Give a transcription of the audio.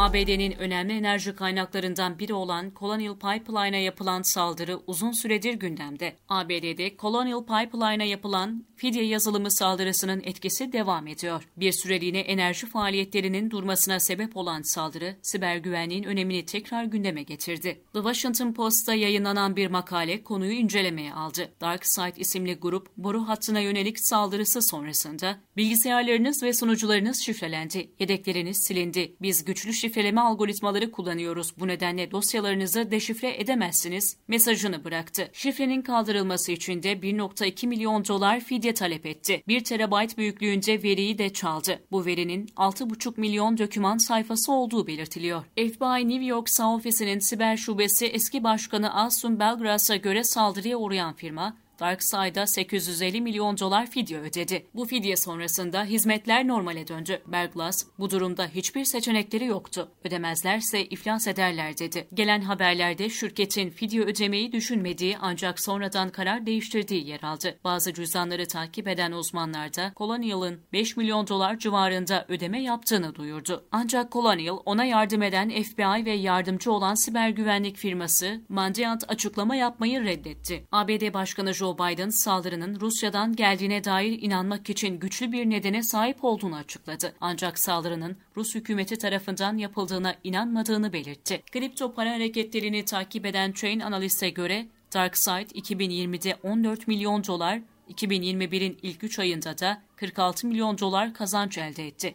ABD'nin önemli enerji kaynaklarından biri olan Colonial Pipeline'a yapılan saldırı uzun süredir gündemde. ABD'de Colonial Pipeline'a yapılan fidye yazılımı saldırısının etkisi devam ediyor. Bir süreliğine enerji faaliyetlerinin durmasına sebep olan saldırı, siber güvenliğin önemini tekrar gündeme getirdi. The Washington Post'ta yayınlanan bir makale konuyu incelemeye aldı. DarkSide isimli grup, boru hattına yönelik saldırısı sonrasında bilgisayarlarınız ve sunucularınız şifrelendi, yedekleriniz silindi, biz güçlü şifreleme algoritmaları kullanıyoruz. Bu nedenle dosyalarınızı deşifre edemezsiniz mesajını bıraktı. Şifrenin kaldırılması için de 1.2 milyon dolar fidye talep etti. 1 terabayt büyüklüğünde veriyi de çaldı. Bu verinin 6,5 milyon döküman sayfası olduğu belirtiliyor. FBI New York sağ ofisinin siber şubesi eski başkanı Asun Belgras'a göre saldırıya uğrayan firma, DarkSide'a 850 milyon dolar fidye ödedi. Bu fidye sonrasında hizmetler normale döndü. Berglas, bu durumda hiçbir seçenekleri yoktu. Ödemezlerse iflas ederler dedi. Gelen haberlerde şirketin fidye ödemeyi düşünmediği ancak sonradan karar değiştirdiği yer aldı. Bazı cüzdanları takip eden uzmanlar da Colonial'ın 5 milyon dolar civarında ödeme yaptığını duyurdu. Ancak Colonial ona yardım eden FBI ve yardımcı olan siber güvenlik firması Mandiant açıklama yapmayı reddetti. ABD Başkanı Joe Joe Biden saldırının Rusya'dan geldiğine dair inanmak için güçlü bir nedene sahip olduğunu açıkladı. Ancak saldırının Rus hükümeti tarafından yapıldığına inanmadığını belirtti. Kripto para hareketlerini takip eden Train Analyst'e göre DarkSide 2020'de 14 milyon dolar, 2021'in ilk 3 ayında da 46 milyon dolar kazanç elde etti.